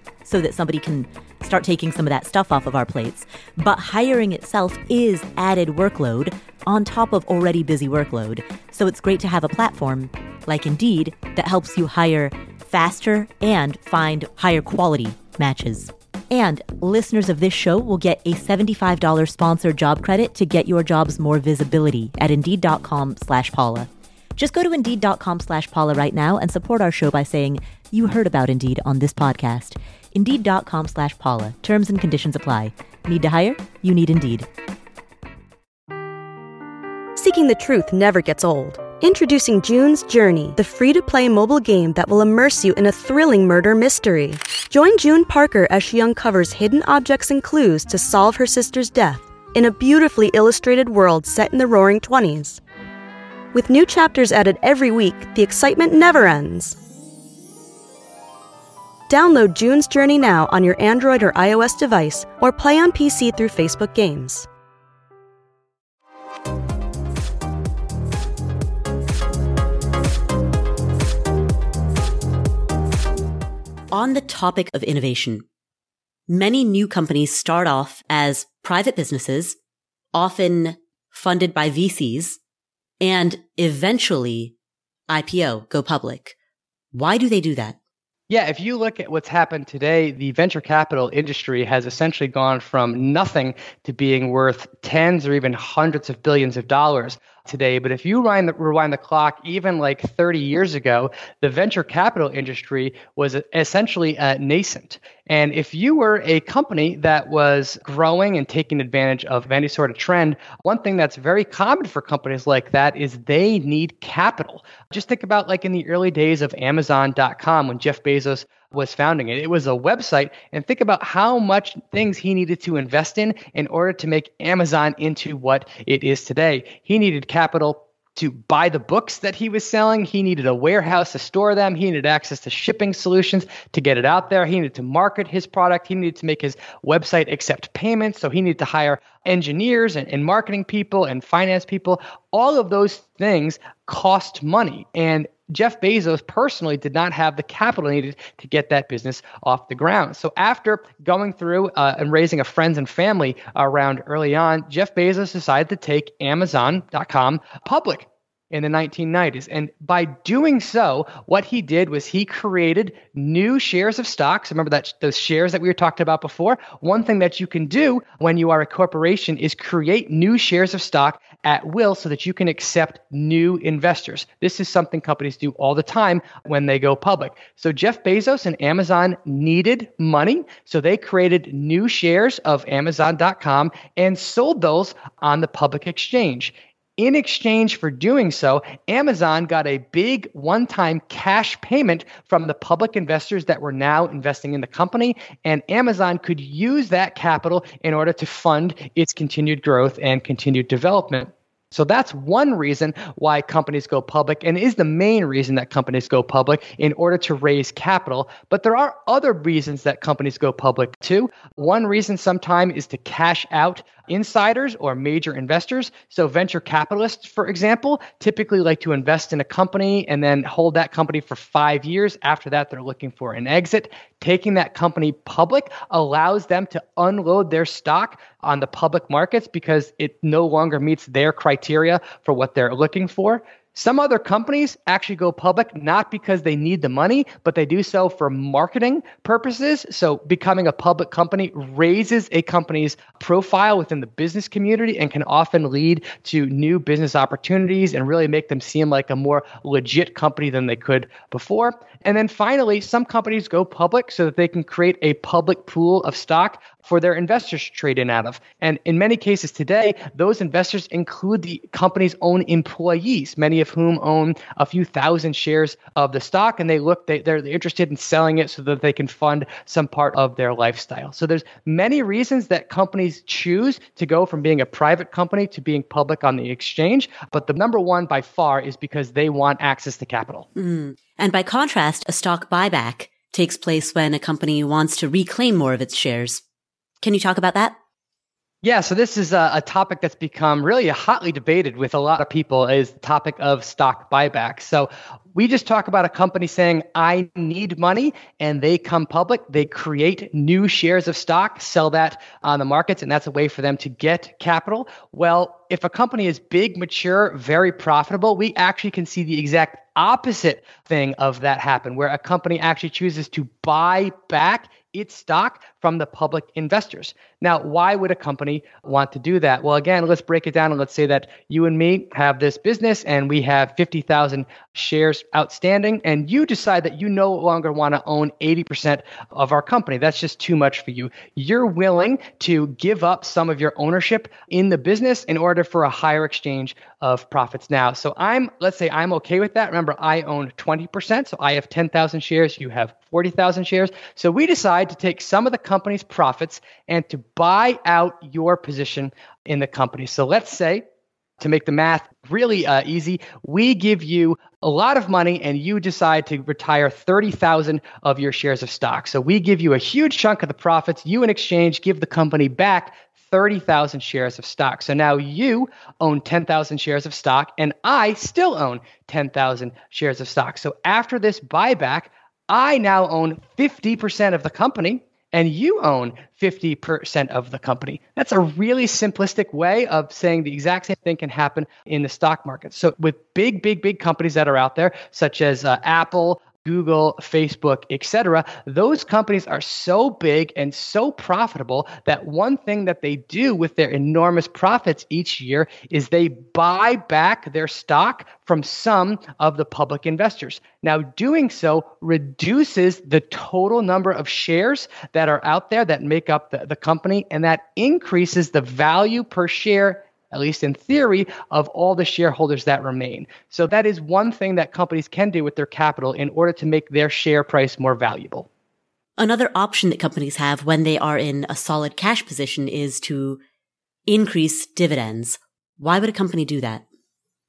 so that somebody can start taking some of that stuff off of our plates. But hiring itself is added workload on top of already busy workload. So it's great to have a platform like Indeed that helps you hire faster and find higher quality matches. And listeners of this show will get a $75 sponsored job credit to get your jobs more visibility at Indeed.com slash Paula. Just go to Indeed.com slash Paula right now and support our show by saying you heard about Indeed on this podcast. Indeed.com slash Paula. Terms and conditions apply. Need to hire? You need Indeed. Seeking the truth never gets old. Introducing June's Journey, the free to play mobile game that will immerse you in a thrilling murder mystery. Join June Parker as she uncovers hidden objects and clues to solve her sister's death in a beautifully illustrated world set in the roaring 20s. With new chapters added every week, the excitement never ends. Download June's Journey now on your Android or iOS device or play on PC through Facebook Games. On the topic of innovation, many new companies start off as private businesses, often funded by VCs, and eventually IPO, go public. Why do they do that? Yeah, if you look at what's happened today, the venture capital industry has essentially gone from nothing to being worth tens or even hundreds of billions of dollars today. But if you rewind the, rewind the clock, even like 30 years ago, the venture capital industry was essentially uh, nascent. And if you were a company that was growing and taking advantage of any sort of trend, one thing that's very common for companies like that is they need capital. Just think about like in the early days of Amazon.com when Jeff Bezos was founding it. It was a website, and think about how much things he needed to invest in in order to make Amazon into what it is today. He needed capital to buy the books that he was selling. He needed a warehouse to store them. He needed access to shipping solutions to get it out there. He needed to market his product. He needed to make his website accept payments. So he needed to hire engineers and, and marketing people and finance people. All of those things cost money. And Jeff Bezos personally did not have the capital needed to get that business off the ground. So after going through uh, and raising a friends and family around early on, Jeff Bezos decided to take Amazon.com public in the 1990s. And by doing so, what he did was he created new shares of stocks. Remember that those shares that we were talking about before? One thing that you can do when you are a corporation is create new shares of stock at will so that you can accept new investors. This is something companies do all the time when they go public. So Jeff Bezos and Amazon needed money, so they created new shares of amazon.com and sold those on the public exchange. In exchange for doing so, Amazon got a big one time cash payment from the public investors that were now investing in the company. And Amazon could use that capital in order to fund its continued growth and continued development. So that's one reason why companies go public and is the main reason that companies go public in order to raise capital. But there are other reasons that companies go public too. One reason sometimes is to cash out insiders or major investors. So, venture capitalists, for example, typically like to invest in a company and then hold that company for five years. After that, they're looking for an exit. Taking that company public allows them to unload their stock on the public markets because it no longer meets their criteria for what they're looking for. Some other companies actually go public not because they need the money, but they do so for marketing purposes. So, becoming a public company raises a company's profile within the business community and can often lead to new business opportunities and really make them seem like a more legit company than they could before. And then finally, some companies go public so that they can create a public pool of stock for their investors to trade in out of. And in many cases today, those investors include the company's own employees, many of whom own a few thousand shares of the stock, and they look they, they're interested in selling it so that they can fund some part of their lifestyle. So there's many reasons that companies choose to go from being a private company to being public on the exchange, but the number one by far is because they want access to capital. Mm. And by contrast, a stock buyback takes place when a company wants to reclaim more of its shares. Can you talk about that? Yeah, so this is a, a, topic that's become really hotly debated with a lot of people is the topic of stock buyback. So we just talk about a company saying, I need money, and they come public, they create new shares of stock, sell that on the markets, and that's a way for them to get capital. Well, if a company is big, mature, very profitable, we actually can see the exact opposite thing of that happen, where a company actually chooses to buy back its stock from the public investors. Now, why would a company want to do that? Well, again, let's break it down and let's say that you and me have this business and we have 50,000 shares outstanding, and you decide that you no longer want to own 80% of our company. That's just too much for you. You're willing to give up some of your ownership in the business in order for a higher exchange of profits now. So I'm, let's say I'm okay with that. Remember, I own 20%, so I have 10,000 shares, you have 40,000 shares. So we decide to take some of the company's profits and to buy out your position in the company. So let's say to make the math really uh, easy, we give you a lot of money and you decide to retire 30,000 of your shares of stock. So we give you a huge chunk of the profits. You, in exchange, give the company back 30,000 shares of stock. So now you own 10,000 shares of stock and I still own 10,000 shares of stock. So after this buyback, I now own 50% of the company and you own 50% of the company. That's a really simplistic way of saying the exact same thing can happen in the stock market. So, with big, big, big companies that are out there, such as uh, Apple, Google, Facebook, etc. Those companies are so big and so profitable that one thing that they do with their enormous profits each year is they buy back their stock from some of the public investors. Now, doing so reduces the total number of shares that are out there that make up the, the company, and that increases the value per share at least in theory, of all the shareholders that remain. So that is one thing that companies can do with their capital in order to make their share price more valuable. Another option that companies have when they are in a solid cash position is to increase dividends. Why would a company do that?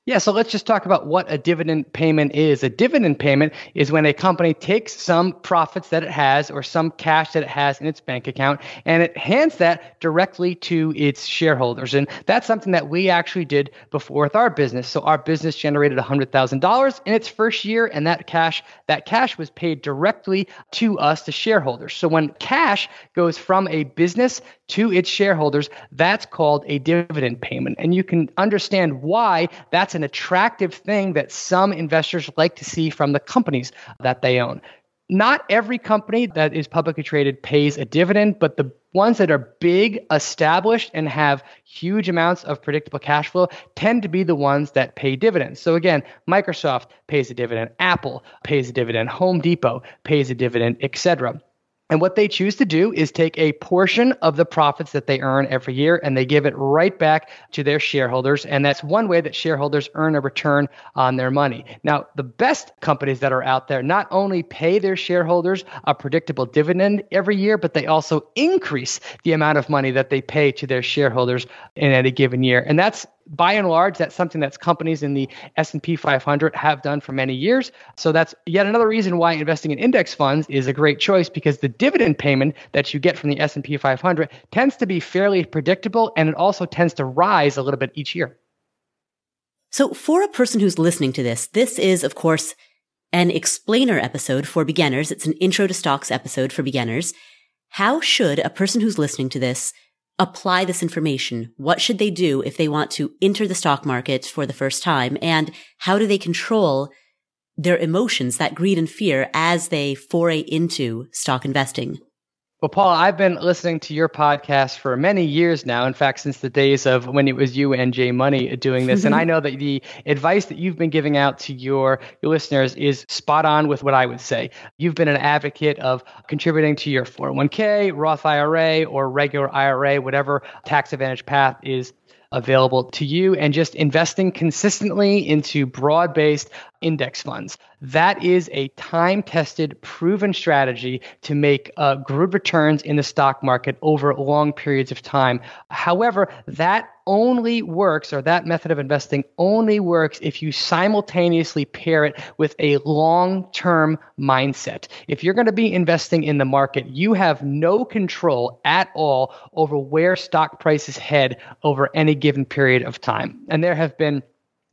Yeah, so let's just talk about what a dividend payment is. A dividend payment is when a company takes some profits that it has or some cash that it has in its bank account and it hands that directly to its shareholders. And that's something that we actually did before with our business. So our business generated $100,000 in its first year and that cash that cash was paid directly to us the shareholders. So when cash goes from a business to its shareholders, that's called a dividend payment. And you can understand why that's an attractive thing that some investors like to see from the companies that they own. Not every company that is publicly traded pays a dividend, but the ones that are big, established, and have huge amounts of predictable cash flow tend to be the ones that pay dividends. So, again, Microsoft pays a dividend, Apple pays a dividend, Home Depot pays a dividend, etc. And what they choose to do is take a portion of the profits that they earn every year and they give it right back to their shareholders. And that's one way that shareholders earn a return on their money. Now, the best companies that are out there not only pay their shareholders a predictable dividend every year, but they also increase the amount of money that they pay to their shareholders in any given year. And that's by and large that's something that's companies in the s&p 500 have done for many years. So that's yet another reason why investing in index funds is a great choice because the dividend payment that you get from the s&p 500 tends to be fairly predictable and it also tends to rise a little bit each year. So for a person who's listening to this this is of course an explainer episode for beginners. It's an intro to stocks episode for beginners. How should a person who's listening to this apply this information? What should they do if they want to enter the stock market for the first time? And how do they control their emotions, that greed and fear as they foray into stock investing? Well, Paula, I've been listening to your podcast for many years now. In fact, since the days of when it was you and J. Money doing this. and I know that the advice that you've been giving out to your, your listeners is spot on with what I would say. You've been an advocate of contributing to your 401k, Roth IRA, or regular IRA, whatever tax advantage path is available to you and just investing consistently into broad based index funds. That is a time tested, proven strategy to make uh, good returns in the stock market over long periods of time. However, that only works, or that method of investing only works if you simultaneously pair it with a long term mindset. If you're going to be investing in the market, you have no control at all over where stock prices head over any given period of time. And there have been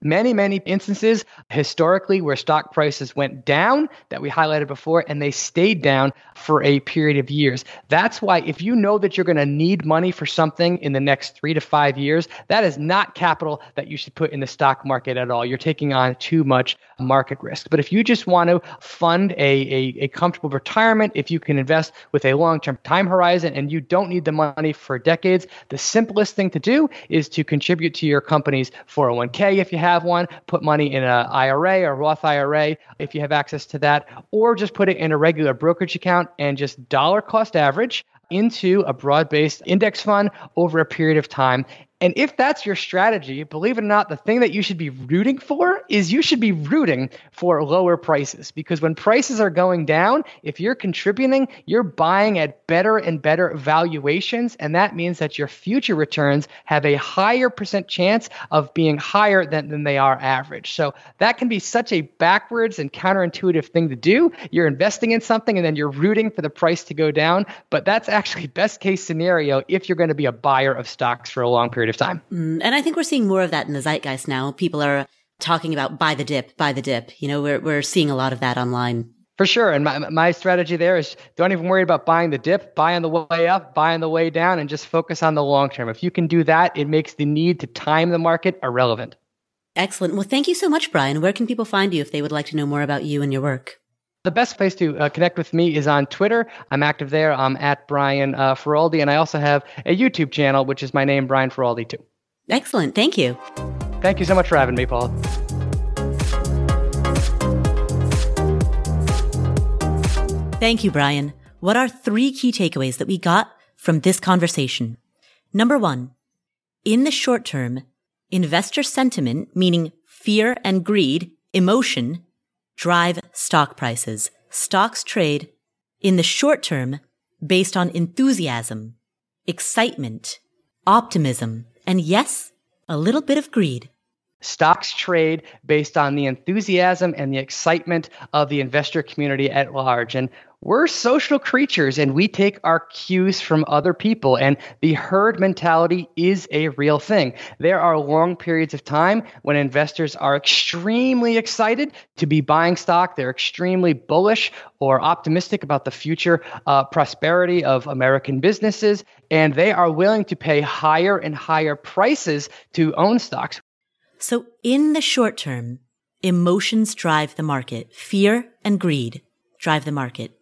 many, many instances historically where stock prices went down that we highlighted before and they stayed down for a period of years. That's why if you know that you're going to need money for something in the next three to five years, that is not capital that you should put in the stock market at all. You're taking on too much market risk. But if you just want to fund a, a, a comfortable retirement, if you can invest with a long term time horizon and you don't need the money for decades, the simplest thing to do is to contribute to your company's 401k if you have one, put money in an IRA or Roth IRA if you have access to that, or just put it in a regular brokerage account and just dollar cost average into a broad based index fund over a period of time and if that's your strategy, believe it or not, the thing that you should be rooting for is you should be rooting for lower prices because when prices are going down, if you're contributing, you're buying at better and better valuations. And that means that your future returns have a higher percent chance of being higher than, than they are average. So that can be such a backwards and counterintuitive thing to do. You're investing in something and then you're rooting for the price to go down. But that's actually best case scenario if you're going to be a buyer of stocks for a long period period of time. Mm, and I think we're seeing more of that in the zeitgeist now. People are talking about buy the dip, buy the dip. You know, we're, we're seeing a lot of that online. For sure. And my, my strategy there is don't even worry about buying the dip, buy on the way up, buy on the way down, and just focus on the long term. If you can do that, it makes the need to time the market irrelevant. Excellent. Well, thank you so much, Brian. Where can people find you if they would like to know more about you and your work? The best place to uh, connect with me is on Twitter. I'm active there. I'm at Brian uh, Feroldi, and I also have a YouTube channel, which is my name, Brian Feroldi, too. Excellent. Thank you. Thank you so much for having me, Paula. Thank you, Brian. What are three key takeaways that we got from this conversation? Number one, in the short term, investor sentiment, meaning fear and greed, emotion, drive stock prices. Stocks trade in the short term based on enthusiasm, excitement, optimism, and yes, a little bit of greed. Stocks trade based on the enthusiasm and the excitement of the investor community at large. And we're social creatures and we take our cues from other people. And the herd mentality is a real thing. There are long periods of time when investors are extremely excited to be buying stock. They're extremely bullish or optimistic about the future uh, prosperity of American businesses. And they are willing to pay higher and higher prices to own stocks. So, in the short term, emotions drive the market, fear and greed drive the market.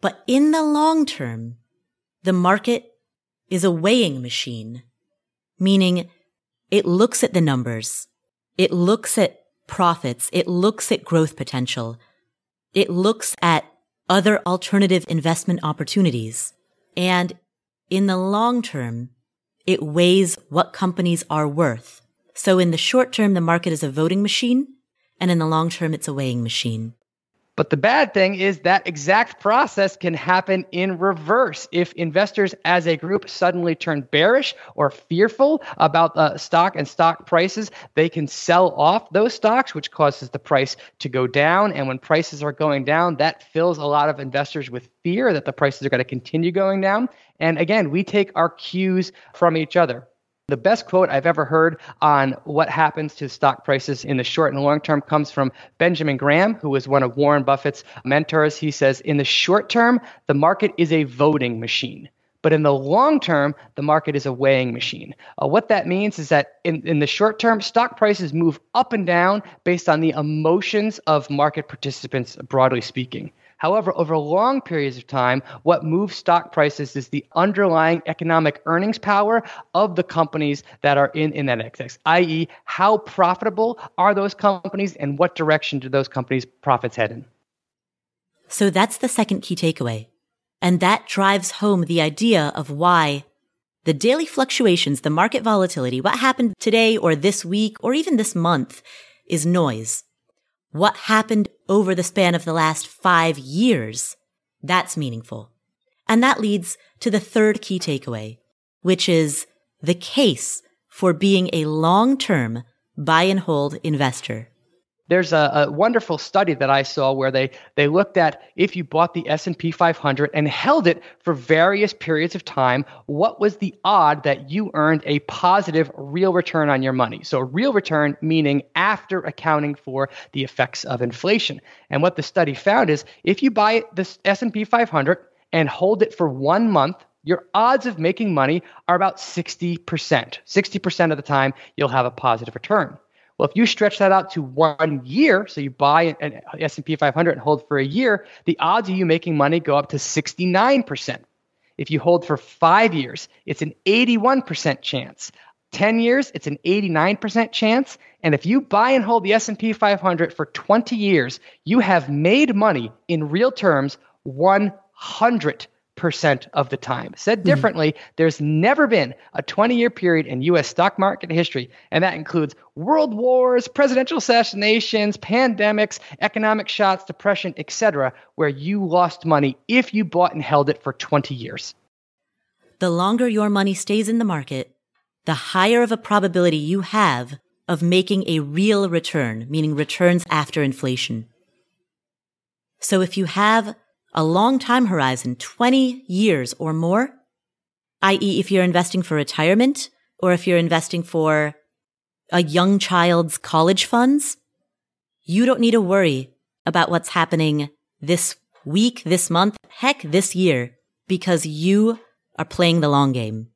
But in the long term, the market is a weighing machine, meaning it looks at the numbers. It looks at profits. It looks at growth potential. It looks at other alternative investment opportunities. And in the long term, it weighs what companies are worth. So in the short term, the market is a voting machine. And in the long term, it's a weighing machine. But the bad thing is that exact process can happen in reverse. If investors as a group suddenly turn bearish or fearful about uh, stock and stock prices, they can sell off those stocks, which causes the price to go down. And when prices are going down, that fills a lot of investors with fear that the prices are going to continue going down. And again, we take our cues from each other. The best quote I've ever heard on what happens to stock prices in the short and long term comes from Benjamin Graham, who was one of Warren Buffett's mentors. He says, In the short term, the market is a voting machine. But in the long term, the market is a weighing machine. Uh, what that means is that in, in the short term, stock prices move up and down based on the emotions of market participants, broadly speaking. However, over long periods of time, what moves stock prices is the underlying economic earnings power of the companies that are in, in that index, i.e., how profitable are those companies and what direction do those companies' profits head in. So that's the second key takeaway. And that drives home the idea of why the daily fluctuations, the market volatility, what happened today or this week or even this month is noise. What happened over the span of the last five years? That's meaningful. And that leads to the third key takeaway, which is the case for being a long-term buy and hold investor there's a, a, wonderful study that I saw where they they looked at if you bought the S&P 500 and held it for various periods of time, what was the odd that you earned a positive real return on your money? So real return meaning after accounting for the effects of inflation. And what the study found is if you buy the S&P 500 and hold it for 1 month, your odds of making money are about 60%. 60% of the time you'll have a positive return. Well, if you stretch that out to one year, so you buy an S&P 500 and hold for a year, the odds of you making money go up to 69%. If you hold for five years, it's an 81% chance. 10 years, it's an 89% chance. And if you buy and hold the S&P 500 for 20 years, you have made money in real terms 100 percent of the time. Said hmm. differently, mm-hmm. there's never been a 20 year period in US stock market history, and that includes world wars, presidential assassinations, pandemics, economic shocks, depression, etc., where you lost money if you bought and held it for 20 years. The longer your money stays in the market, the higher of a probability you have of making a real return, meaning returns after inflation. So if you have a long time horizon, 20 years or more, i.e. if you're investing for retirement or if you're investing for a young child's college funds, you don't need to worry about what's happening this week, this month, heck, this year, because you are playing the long game.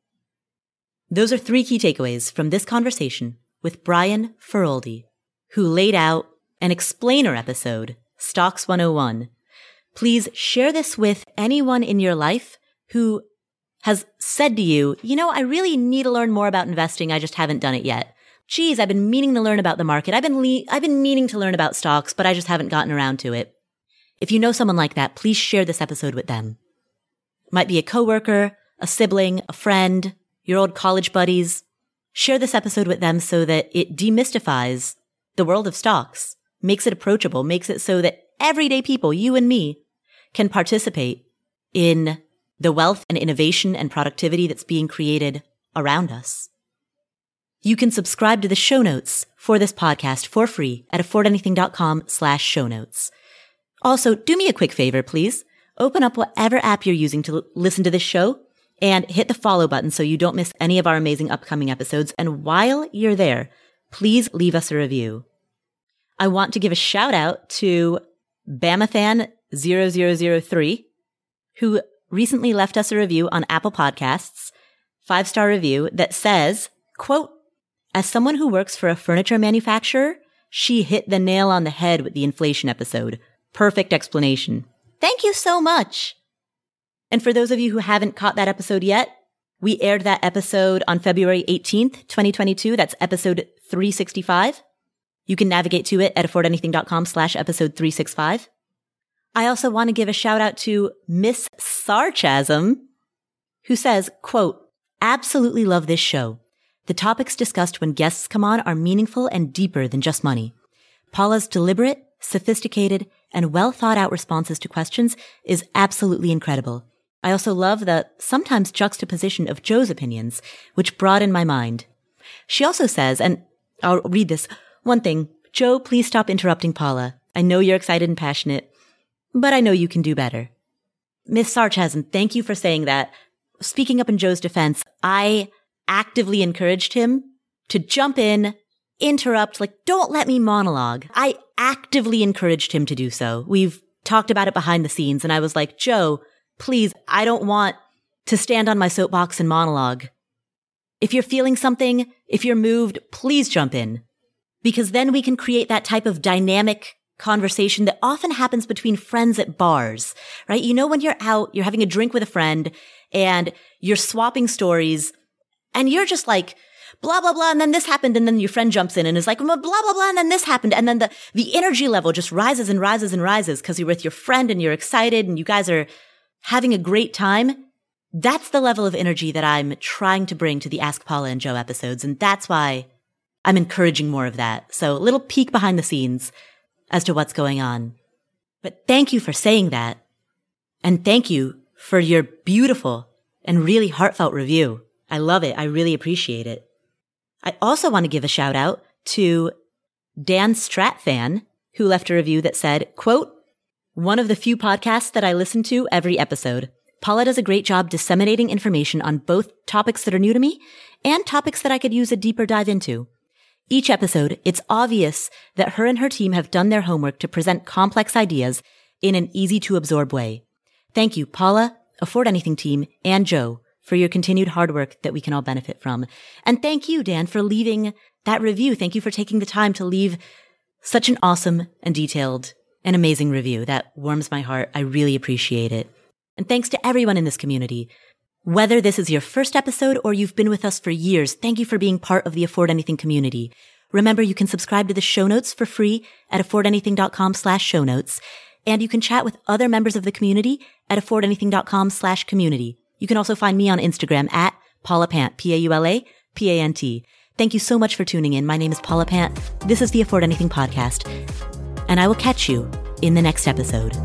Those are three key takeaways from this conversation with Brian Feroldi, who laid out an explainer episode, Stocks 101, Please share this with anyone in your life who has said to you, you know, I really need to learn more about investing. I just haven't done it yet. Geez, I've been meaning to learn about the market. I've been, le- I've been meaning to learn about stocks, but I just haven't gotten around to it. If you know someone like that, please share this episode with them. Might be a coworker, a sibling, a friend, your old college buddies. Share this episode with them so that it demystifies the world of stocks, makes it approachable, makes it so that everyday people, you and me, can participate in the wealth and innovation and productivity that's being created around us. You can subscribe to the show notes for this podcast for free at affordanything.com slash show notes. Also, do me a quick favor, please. Open up whatever app you're using to l- listen to this show and hit the follow button so you don't miss any of our amazing upcoming episodes. And while you're there, please leave us a review. I want to give a shout out to Bamathan 0003, who recently left us a review on Apple Podcasts, five star review that says, quote, as someone who works for a furniture manufacturer, she hit the nail on the head with the inflation episode. Perfect explanation. Thank you so much. And for those of you who haven't caught that episode yet, we aired that episode on February 18th, 2022. That's episode 365. You can navigate to it at affordanything.com slash episode 365. I also want to give a shout out to Miss Sarchasm, who says, quote, absolutely love this show. The topics discussed when guests come on are meaningful and deeper than just money. Paula's deliberate, sophisticated, and well thought out responses to questions is absolutely incredible. I also love the sometimes juxtaposition of Joe's opinions, which broaden my mind. She also says, and I'll read this one thing. Joe, please stop interrupting Paula. I know you're excited and passionate but I know you can do better. Miss Sarchasm, thank you for saying that. Speaking up in Joe's defense, I actively encouraged him to jump in, interrupt, like, don't let me monologue. I actively encouraged him to do so. We've talked about it behind the scenes and I was like, Joe, please, I don't want to stand on my soapbox and monologue. If you're feeling something, if you're moved, please jump in because then we can create that type of dynamic conversation that often happens between friends at bars, right? You know, when you're out, you're having a drink with a friend and you're swapping stories and you're just like, blah, blah, blah. And then this happened. And then your friend jumps in and is like, blah, blah, blah. And then this happened. And then the, the energy level just rises and rises and rises because you're with your friend and you're excited and you guys are having a great time. That's the level of energy that I'm trying to bring to the Ask Paula and Joe episodes. And that's why I'm encouraging more of that. So a little peek behind the scenes as to what's going on. But thank you for saying that. And thank you for your beautiful and really heartfelt review. I love it. I really appreciate it. I also want to give a shout out to Dan Stratfan, who left a review that said, quote, one of the few podcasts that I listen to every episode. Paula does a great job disseminating information on both topics that are new to me and topics that I could use a deeper dive into. Each episode, it's obvious that her and her team have done their homework to present complex ideas in an easy to absorb way. Thank you, Paula, Afford Anything team, and Joe for your continued hard work that we can all benefit from. And thank you, Dan, for leaving that review. Thank you for taking the time to leave such an awesome and detailed and amazing review. That warms my heart. I really appreciate it. And thanks to everyone in this community. Whether this is your first episode or you've been with us for years, thank you for being part of the Afford Anything community. Remember, you can subscribe to the show notes for free at affordanything.com slash show notes. And you can chat with other members of the community at affordanything.com slash community. You can also find me on Instagram at Paula Pant, P-A-U-L-A, P-A-N-T. Thank you so much for tuning in. My name is Paula Pant. This is the Afford Anything podcast, and I will catch you in the next episode.